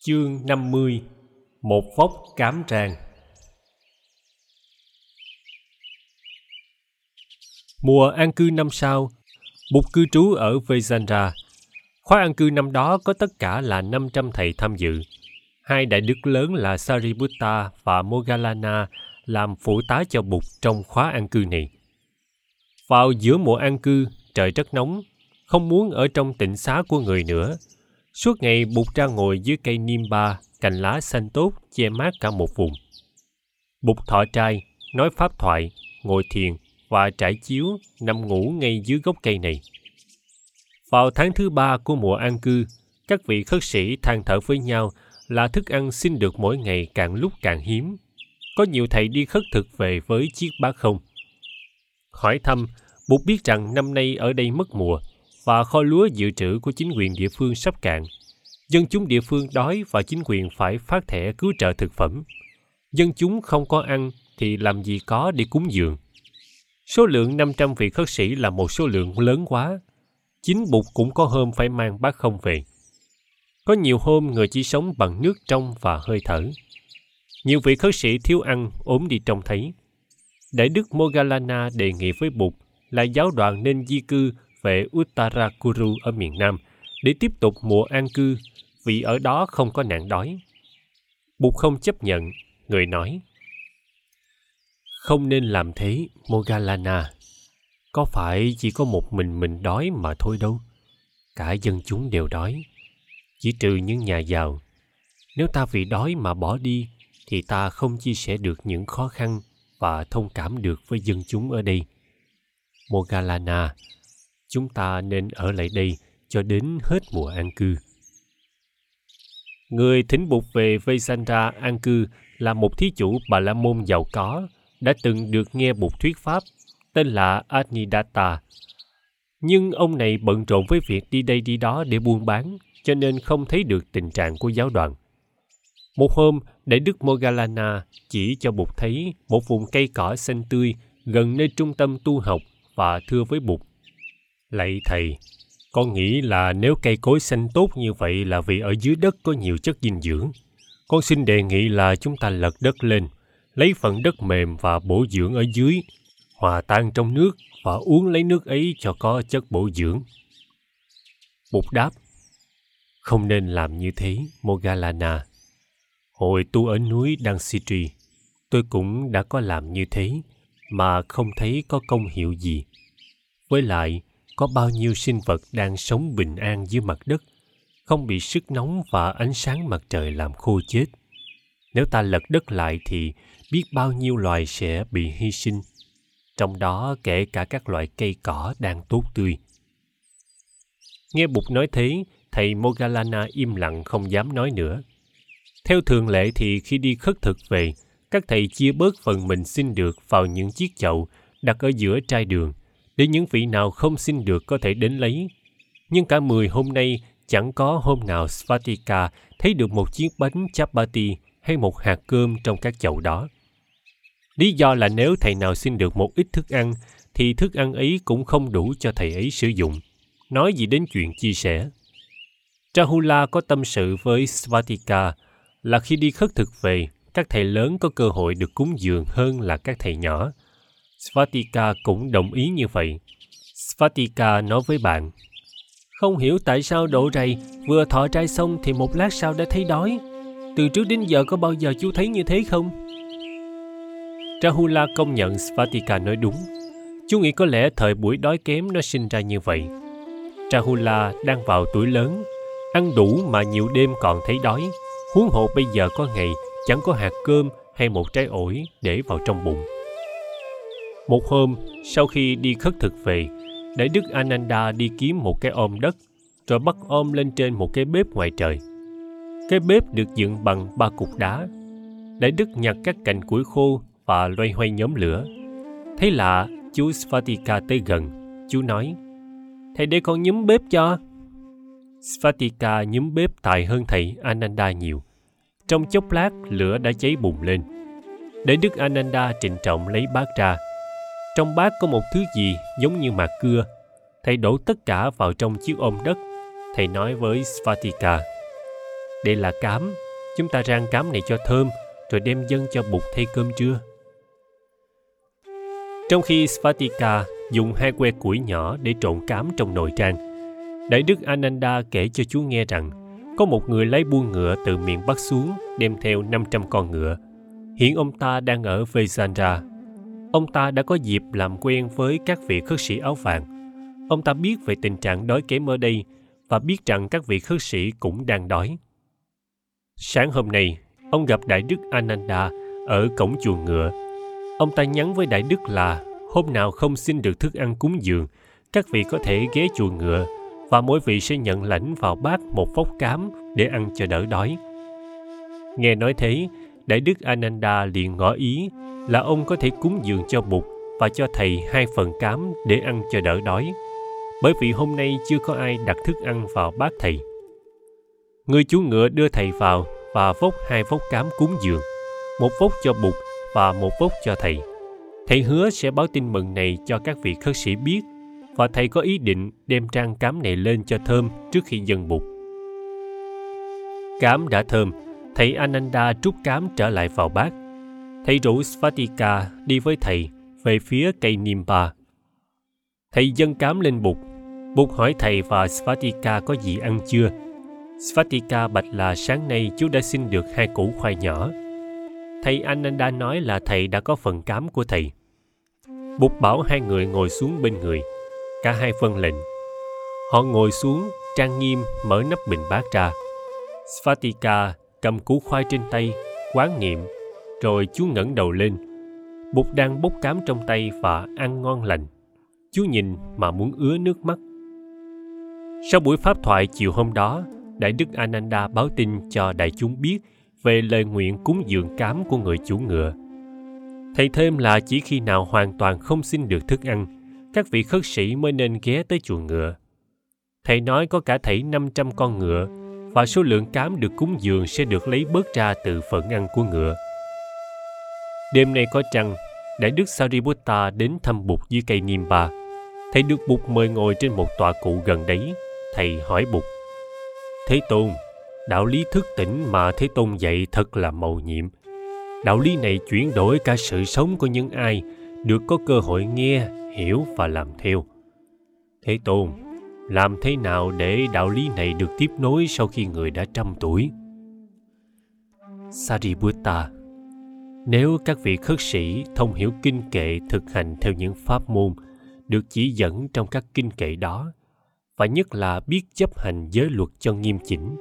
Chương 50 Một vóc cám tràng Mùa an cư năm sau, Bụt cư trú ở Vezandra. Khóa an cư năm đó có tất cả là 500 thầy tham dự. Hai đại đức lớn là Sariputta và Moggallana làm phụ tá cho Bụt trong khóa an cư này. Vào giữa mùa an cư, trời rất nóng, không muốn ở trong tịnh xá của người nữa. Suốt ngày Bụt ra ngồi dưới cây niêm ba, cành lá xanh tốt che mát cả một vùng. Bụt thọ trai, nói pháp thoại, ngồi thiền và trải chiếu nằm ngủ ngay dưới gốc cây này. Vào tháng thứ ba của mùa an cư, các vị khất sĩ than thở với nhau là thức ăn xin được mỗi ngày càng lúc càng hiếm. Có nhiều thầy đi khất thực về với chiếc bát không. Hỏi thăm, Bụt biết rằng năm nay ở đây mất mùa và kho lúa dự trữ của chính quyền địa phương sắp cạn. Dân chúng địa phương đói và chính quyền phải phát thẻ cứu trợ thực phẩm. Dân chúng không có ăn thì làm gì có để cúng dường. Số lượng 500 vị khất sĩ là một số lượng lớn quá. Chính Bụt cũng có hôm phải mang bát không về. Có nhiều hôm người chỉ sống bằng nước trong và hơi thở. Nhiều vị khất sĩ thiếu ăn, ốm đi trông thấy. Đại đức Mogalana đề nghị với Bụt là giáo đoàn nên di cư về Uttarakuru ở miền Nam để tiếp tục mùa an cư vì ở đó không có nạn đói. Bụt không chấp nhận, người nói Không nên làm thế, Mogalana. Có phải chỉ có một mình mình đói mà thôi đâu. Cả dân chúng đều đói. Chỉ trừ những nhà giàu. Nếu ta vì đói mà bỏ đi, thì ta không chia sẻ được những khó khăn và thông cảm được với dân chúng ở đây. Mogalana chúng ta nên ở lại đây cho đến hết mùa an cư. Người thính bục về Vaisandra an cư là một thí chủ Bà La Môn giàu có, đã từng được nghe một thuyết pháp, tên là Adnidatta. Nhưng ông này bận rộn với việc đi đây đi đó để buôn bán, cho nên không thấy được tình trạng của giáo đoàn. Một hôm, Đại Đức Mogalana chỉ cho Bụt thấy một vùng cây cỏ xanh tươi gần nơi trung tâm tu học và thưa với Bụt. Lạy thầy, con nghĩ là nếu cây cối xanh tốt như vậy là vì ở dưới đất có nhiều chất dinh dưỡng. Con xin đề nghị là chúng ta lật đất lên, lấy phần đất mềm và bổ dưỡng ở dưới, hòa tan trong nước và uống lấy nước ấy cho có chất bổ dưỡng. Bụt đáp, không nên làm như thế, Mogalana. Hồi tu ở núi Dansitri, tôi cũng đã có làm như thế, mà không thấy có công hiệu gì. Với lại, có bao nhiêu sinh vật đang sống bình an dưới mặt đất, không bị sức nóng và ánh sáng mặt trời làm khô chết. Nếu ta lật đất lại thì biết bao nhiêu loài sẽ bị hy sinh, trong đó kể cả các loại cây cỏ đang tốt tươi. Nghe Bụt nói thế, thầy Mogalana im lặng không dám nói nữa. Theo thường lệ thì khi đi khất thực về, các thầy chia bớt phần mình xin được vào những chiếc chậu đặt ở giữa trai đường để những vị nào không xin được có thể đến lấy. Nhưng cả mười hôm nay chẳng có hôm nào Svatika thấy được một chiếc bánh chapati hay một hạt cơm trong các chậu đó. Lý do là nếu thầy nào xin được một ít thức ăn thì thức ăn ấy cũng không đủ cho thầy ấy sử dụng. Nói gì đến chuyện chia sẻ. Rahula có tâm sự với Svatika là khi đi khất thực về, các thầy lớn có cơ hội được cúng dường hơn là các thầy nhỏ. Svatika cũng đồng ý như vậy. Svatika nói với bạn, không hiểu tại sao độ rầy vừa thọ trai xong thì một lát sau đã thấy đói. Từ trước đến giờ có bao giờ chú thấy như thế không? Rahula công nhận Svatika nói đúng. Chú nghĩ có lẽ thời buổi đói kém nó sinh ra như vậy. Rahula đang vào tuổi lớn, ăn đủ mà nhiều đêm còn thấy đói. Huống hộ bây giờ có ngày chẳng có hạt cơm hay một trái ổi để vào trong bụng. Một hôm, sau khi đi khất thực về, Đại đức Ananda đi kiếm một cái ôm đất, rồi bắt ôm lên trên một cái bếp ngoài trời. Cái bếp được dựng bằng ba cục đá. Đại đức nhặt các cành củi khô và loay hoay nhóm lửa. Thấy lạ, chú Svatika tới gần. Chú nói, Thầy để con nhúm bếp cho. Svatika nhúm bếp tài hơn thầy Ananda nhiều. Trong chốc lát, lửa đã cháy bùng lên. Đại Đức Ananda trịnh trọng lấy bát ra. Trong bát có một thứ gì giống như mạt cưa. Thầy đổ tất cả vào trong chiếc ôm đất. Thầy nói với Svatika, Đây là cám, chúng ta rang cám này cho thơm, rồi đem dâng cho bụt thay cơm trưa. Trong khi Svatika dùng hai que củi nhỏ để trộn cám trong nồi rang, Đại đức Ananda kể cho chú nghe rằng có một người lấy buôn ngựa từ miền Bắc xuống đem theo 500 con ngựa. Hiện ông ta đang ở Vajandra. Ông ta đã có dịp làm quen với các vị khất sĩ áo vàng. Ông ta biết về tình trạng đói kém ở đây và biết rằng các vị khất sĩ cũng đang đói. Sáng hôm nay, ông gặp Đại Đức Ananda ở cổng chùa ngựa. Ông ta nhắn với Đại Đức là hôm nào không xin được thức ăn cúng dường, các vị có thể ghé chùa ngựa và mỗi vị sẽ nhận lãnh vào bát một vóc cám để ăn cho đỡ đói. Nghe nói thế, Đại Đức Ananda liền ngỏ ý là ông có thể cúng dường cho Bụt và cho thầy hai phần cám để ăn cho đỡ đói, bởi vì hôm nay chưa có ai đặt thức ăn vào bát thầy. Người chú ngựa đưa thầy vào và vốc hai vốc cám cúng dường, một vốc cho Bụt và một vốc cho thầy. Thầy hứa sẽ báo tin mừng này cho các vị khất sĩ biết và thầy có ý định đem trang cám này lên cho thơm trước khi dâng bụt. Cám đã thơm, thầy Ananda trút cám trở lại vào bát. Thầy rủ Svatika đi với thầy về phía cây Nimba. Thầy dâng cám lên bụt. Bụt hỏi thầy và Svatika có gì ăn chưa. Svatika bạch là sáng nay chú đã xin được hai củ khoai nhỏ. Thầy Ananda nói là thầy đã có phần cám của thầy. Bụt bảo hai người ngồi xuống bên người – cả hai phân lệnh họ ngồi xuống, trang nghiêm, mở nắp bình bát ra svatika cầm củ khoai trên tay, quán niệm rồi chú ngẩng đầu lên bụt đang bốc cám trong tay và ăn ngon lành chú nhìn mà muốn ứa nước mắt sau buổi pháp thoại chiều hôm đó, đại đức ananda báo tin cho đại chúng biết về lời nguyện cúng dường cám của người chủ ngựa thầy thêm là chỉ khi nào hoàn toàn không xin được thức ăn, các vị khất sĩ mới nên ghé tới chùa ngựa. Thầy nói có cả thảy 500 con ngựa và số lượng cám được cúng dường sẽ được lấy bớt ra từ phần ăn của ngựa. Đêm nay có trăng, Đại Đức Sariputta đến thăm Bụt dưới cây Niêm Ba. Thầy được Bụt mời ngồi trên một tòa cụ gần đấy. Thầy hỏi Bụt, Thế Tôn, đạo lý thức tỉnh mà Thế Tôn dạy thật là mầu nhiệm. Đạo lý này chuyển đổi cả sự sống của những ai được có cơ hội nghe hiểu và làm theo thế tôn làm thế nào để đạo lý này được tiếp nối sau khi người đã trăm tuổi sariputta nếu các vị khất sĩ thông hiểu kinh kệ thực hành theo những pháp môn được chỉ dẫn trong các kinh kệ đó, và nhất là biết chấp hành giới luật cho nghiêm chỉnh,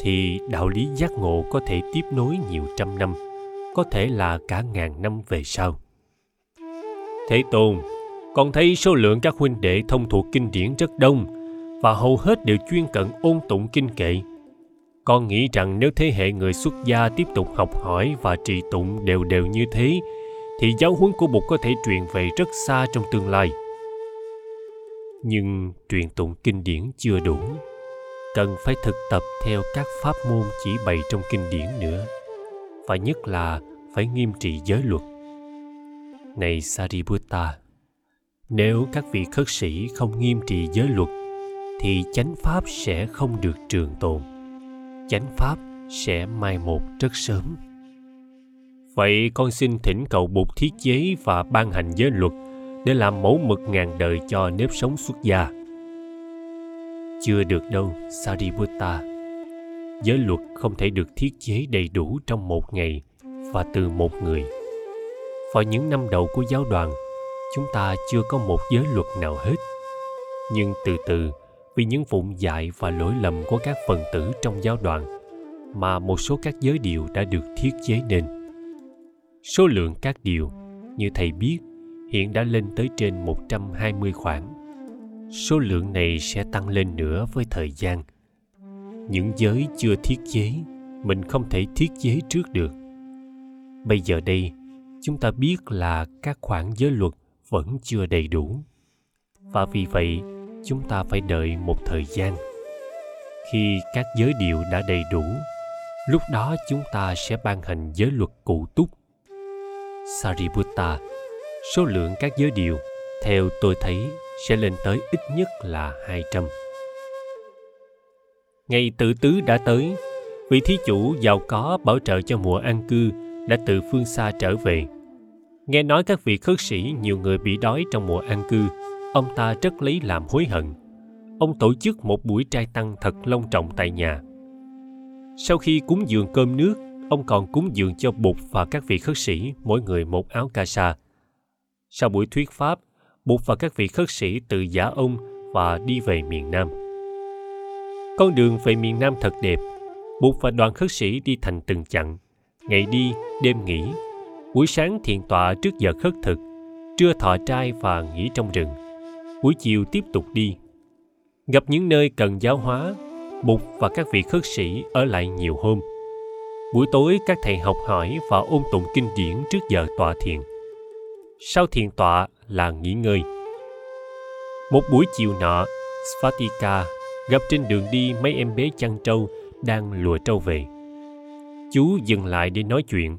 thì đạo lý giác ngộ có thể tiếp nối nhiều trăm năm, có thể là cả ngàn năm về sau thế tôn, con thấy số lượng các huynh đệ thông thuộc kinh điển rất đông, và hầu hết đều chuyên cận ôn tụng kinh kệ. Con nghĩ rằng nếu thế hệ người xuất gia tiếp tục học hỏi và trì tụng đều đều như thế, thì giáo huấn của Bụt có thể truyền về rất xa trong tương lai. Nhưng truyền tụng kinh điển chưa đủ. Cần phải thực tập theo các pháp môn chỉ bày trong kinh điển nữa. Và nhất là phải nghiêm trị giới luật. Này Sariputta, nếu các vị khất sĩ không nghiêm trì giới luật thì chánh pháp sẽ không được trường tồn chánh pháp sẽ mai một rất sớm. Vậy con xin thỉnh cầu bụt thiết chế và ban hành giới luật để làm mẫu mực ngàn đời cho nếp sống xuất gia. Chưa được đâu, sariputta. Giới luật không thể được thiết chế đầy đủ trong một ngày và từ một người. Vào những năm đầu của giáo đoàn, chúng ta chưa có một giới luật nào hết. Nhưng từ từ vì những vụn dại và lỗi lầm của các phần tử trong giáo đoàn mà một số các giới điều đã được thiết chế nên. Số lượng các điều, như thầy biết, hiện đã lên tới trên 120 khoản. Số lượng này sẽ tăng lên nữa với thời gian. Những giới chưa thiết chế, mình không thể thiết chế trước được. Bây giờ đây, chúng ta biết là các khoản giới luật vẫn chưa đầy đủ và vì vậy chúng ta phải đợi một thời gian. Khi các giới điều đã đầy đủ, lúc đó chúng ta sẽ ban hành giới luật cụ túc. Sariputta, số lượng các giới điều, theo tôi thấy, sẽ lên tới ít nhất là 200. Ngày tự tứ đã tới, vị thí chủ giàu có bảo trợ cho mùa an cư đã từ phương xa trở về. Nghe nói các vị khất sĩ nhiều người bị đói trong mùa an cư ông ta rất lấy làm hối hận. Ông tổ chức một buổi trai tăng thật long trọng tại nhà. Sau khi cúng dường cơm nước, ông còn cúng dường cho bụt và các vị khất sĩ, mỗi người một áo ca sa sau buổi thuyết pháp, bụt và các vị khất sĩ tự giả ông và đi về miền nam. Con đường về miền nam thật đẹp. Bụt và đoàn khất sĩ đi thành từng chặng. Ngày đi, đêm nghỉ. Buổi sáng thiền tọa trước giờ khất thực. Trưa thọ trai và nghỉ trong rừng buổi chiều tiếp tục đi. Gặp những nơi cần giáo hóa, bụt và các vị khất sĩ ở lại nhiều hôm. Buổi tối các thầy học hỏi và ôn tụng kinh điển trước giờ tọa thiền. Sau thiền tọa là nghỉ ngơi. Một buổi chiều nọ svatika gặp trên đường đi mấy em bé chăn trâu đang lùa trâu về. Chú dừng lại để nói chuyện.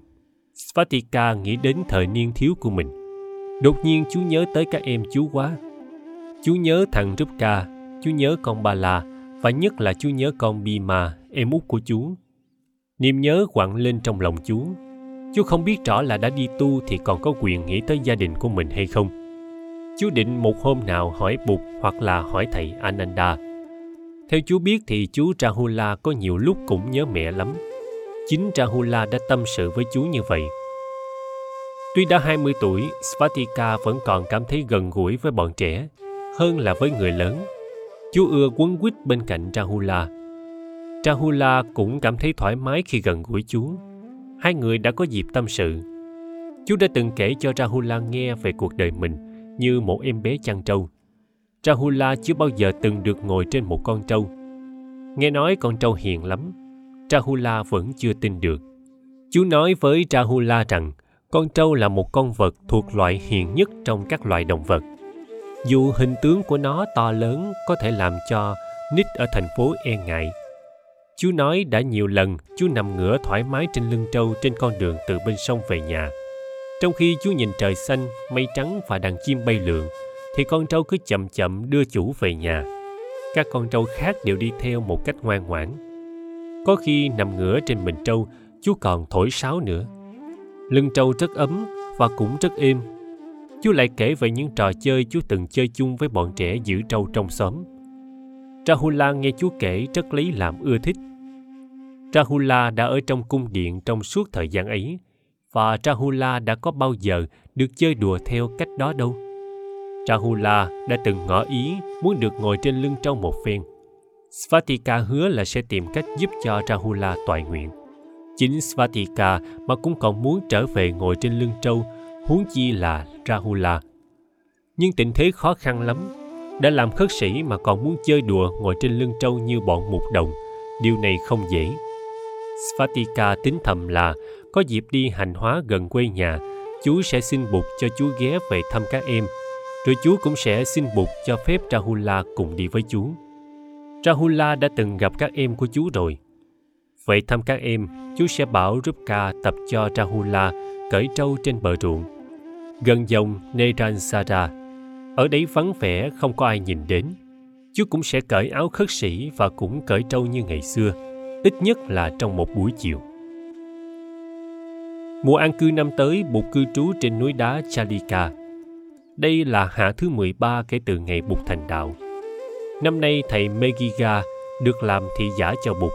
Svatika nghĩ đến thời niên thiếu của mình. Đột nhiên chú nhớ tới các em chú quá chú nhớ thằng rupka chú nhớ con ba la, và nhất là chú nhớ con bima, em út của chú niềm nhớ quặn lên trong lòng chú chú không biết rõ là đã đi tu thì còn có quyền nghĩ tới gia đình của mình hay không. Chú định một hôm nào hỏi bụt hoặc là hỏi thầy ananda. Theo chú biết thì chú rahula có nhiều lúc cũng nhớ mẹ lắm. Chính rahula đã tâm sự với chú như vậy. Tuy đã 20 tuổi svatika vẫn còn cảm thấy gần gũi với bọn trẻ hơn là với người lớn. Chú ưa quấn quýt bên cạnh rahula. Rahula cũng cảm thấy thoải mái khi gần gũi chú hai người đã có dịp tâm sự. Chú đã từng kể cho rahula nghe về cuộc đời mình như một em bé chăn trâu. Rahula chưa bao giờ từng được ngồi trên một con trâu. Nghe nói con trâu hiền lắm, rahula vẫn chưa tin được. Chú nói với rahula rằng con trâu là một con vật thuộc loại hiền nhất trong các loài động vật dù hình tướng của nó to lớn có thể làm cho nít ở thành phố e ngại. Chú nói đã nhiều lần chú nằm ngửa thoải mái trên lưng trâu trên con đường từ bên sông về nhà. Trong khi chú nhìn trời xanh, mây trắng và đàn chim bay lượn, thì con trâu cứ chậm chậm đưa chủ về nhà. Các con trâu khác đều đi theo một cách ngoan ngoãn. Có khi nằm ngửa trên mình trâu, chú còn thổi sáo nữa. Lưng trâu rất ấm và cũng rất êm chú lại kể về những trò chơi chú từng chơi chung với bọn trẻ giữ trâu trong xóm. Rahula nghe chú kể rất lấy làm ưa thích. Rahula đã ở trong cung điện trong suốt thời gian ấy, và rahula đã có bao giờ được chơi đùa theo cách đó đâu. Rahula đã từng ngỏ ý muốn được ngồi trên lưng trâu một phen. Svatika hứa là sẽ tìm cách giúp cho rahula toại nguyện. Chính svatika mà cũng còn muốn trở về ngồi trên lưng trâu huống chi là Rahula. Nhưng tình thế khó khăn lắm. Đã làm khất sĩ mà còn muốn chơi đùa ngồi trên lưng trâu như bọn mục đồng. Điều này không dễ. Svatika tính thầm là có dịp đi hành hóa gần quê nhà, chú sẽ xin Bụt cho chú ghé về thăm các em, rồi chú cũng sẽ xin Bụt cho phép Rahula cùng đi với chú. Rahula đã từng gặp các em của chú rồi. Vậy thăm các em, chú sẽ bảo Rupka tập cho Rahula cởi trâu trên bờ ruộng. Gần dòng Neransara, ở đấy vắng vẻ không có ai nhìn đến. Chú cũng sẽ cởi áo khất sĩ và cũng cởi trâu như ngày xưa, ít nhất là trong một buổi chiều. Mùa an cư năm tới, Bụt cư trú trên núi đá Chalika. Đây là hạ thứ 13 kể từ ngày Bụt thành đạo. Năm nay thầy Megiga được làm thị giả cho Bụt.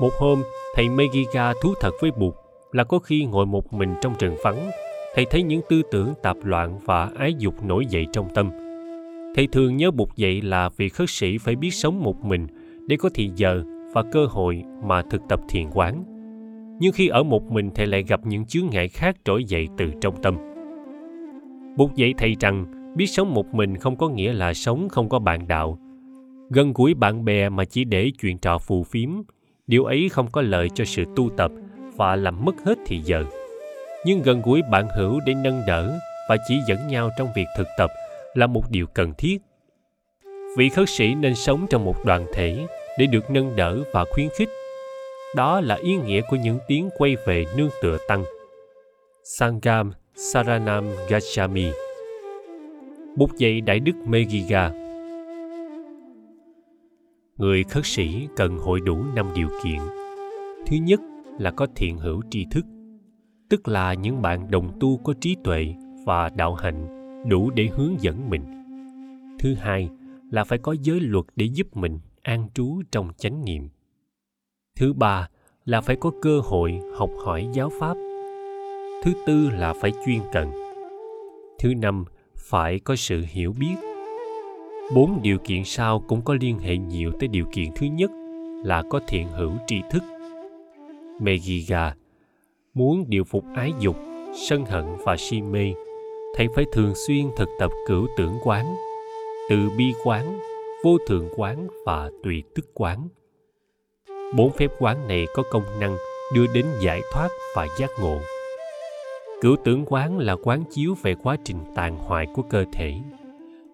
Một hôm, thầy Megiga thú thật với Bụt là có khi ngồi một mình trong rừng vắng thầy thấy những tư tưởng tạp loạn và ái dục nổi dậy trong tâm. Thầy thường nhớ bục dậy là vị khất sĩ phải biết sống một mình để có thì giờ và cơ hội mà thực tập thiền quán. Nhưng khi ở một mình, thầy lại gặp những chướng ngại khác trỗi dậy từ trong tâm. Bục dậy thầy rằng, biết sống một mình không có nghĩa là sống không có bạn đạo. Gần gũi bạn bè mà chỉ để chuyện trò phù phiếm, điều ấy không có lợi cho sự tu tập và làm mất hết thì giờ. Nhưng gần gũi bạn hữu để nâng đỡ và chỉ dẫn nhau trong việc thực tập là một điều cần thiết. Vị khất sĩ nên sống trong một đoàn thể để được nâng đỡ và khuyến khích. Đó là ý nghĩa của những tiếng quay về nương tựa tăng. Sangam saranam gachami. Bục dậy đại đức megiga người khất sĩ cần hội đủ năm điều kiện. Thứ nhất là có thiện hữu tri thức, tức là những bạn đồng tu có trí tuệ và đạo hạnh đủ để hướng dẫn mình. Thứ hai là phải có giới luật để giúp mình an trú trong chánh niệm. Thứ ba là phải có cơ hội học hỏi giáo pháp. Thứ tư là phải chuyên cần. Thứ năm, phải có sự hiểu biết. Bốn điều kiện sau cũng có liên hệ nhiều tới điều kiện thứ nhất là có thiện hữu tri thức megiga muốn điều phục ái dục, sân hận và si mê. Thầy phải thường xuyên thực tập cửu tưởng quán, từ bi quán, vô thường quán và tùy tức quán. Bốn phép quán này có công năng đưa đến giải thoát và giác ngộ. Cửu tưởng quán là quán chiếu về quá trình tàn hoại của cơ thể.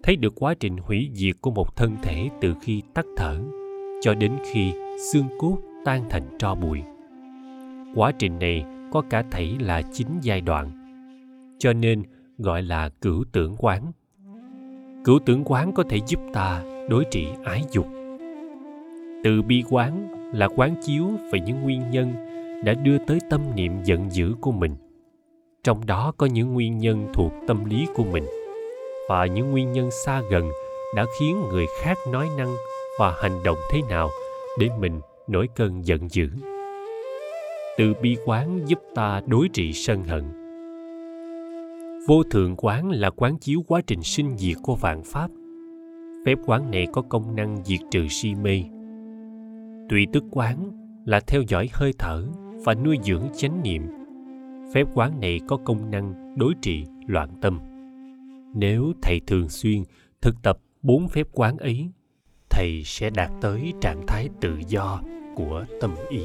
Thấy được quá trình hủy diệt của một thân thể từ khi tắt thở, cho đến khi xương cốt tan thành tro bụi quá trình này có cả thảy là chín giai đoạn. Cho nên gọi là cửu tưởng quán. Cửu tưởng quán có thể giúp ta đối trị ái dục. Từ bi quán là quán chiếu về những nguyên nhân đã đưa tới tâm niệm giận dữ của mình. Trong đó có những nguyên nhân thuộc tâm lý của mình và những nguyên nhân xa gần đã khiến người khác nói năng và hành động thế nào để mình nổi cơn giận dữ từ bi quán giúp ta đối trị sân hận. Vô thường quán là quán chiếu quá trình sinh diệt của vạn pháp. Phép quán này có công năng diệt trừ si mê. Tùy tức quán là theo dõi hơi thở và nuôi dưỡng chánh niệm. Phép quán này có công năng đối trị loạn tâm. Nếu thầy thường xuyên thực tập bốn phép quán ấy, thầy sẽ đạt tới trạng thái tự do của tâm ý.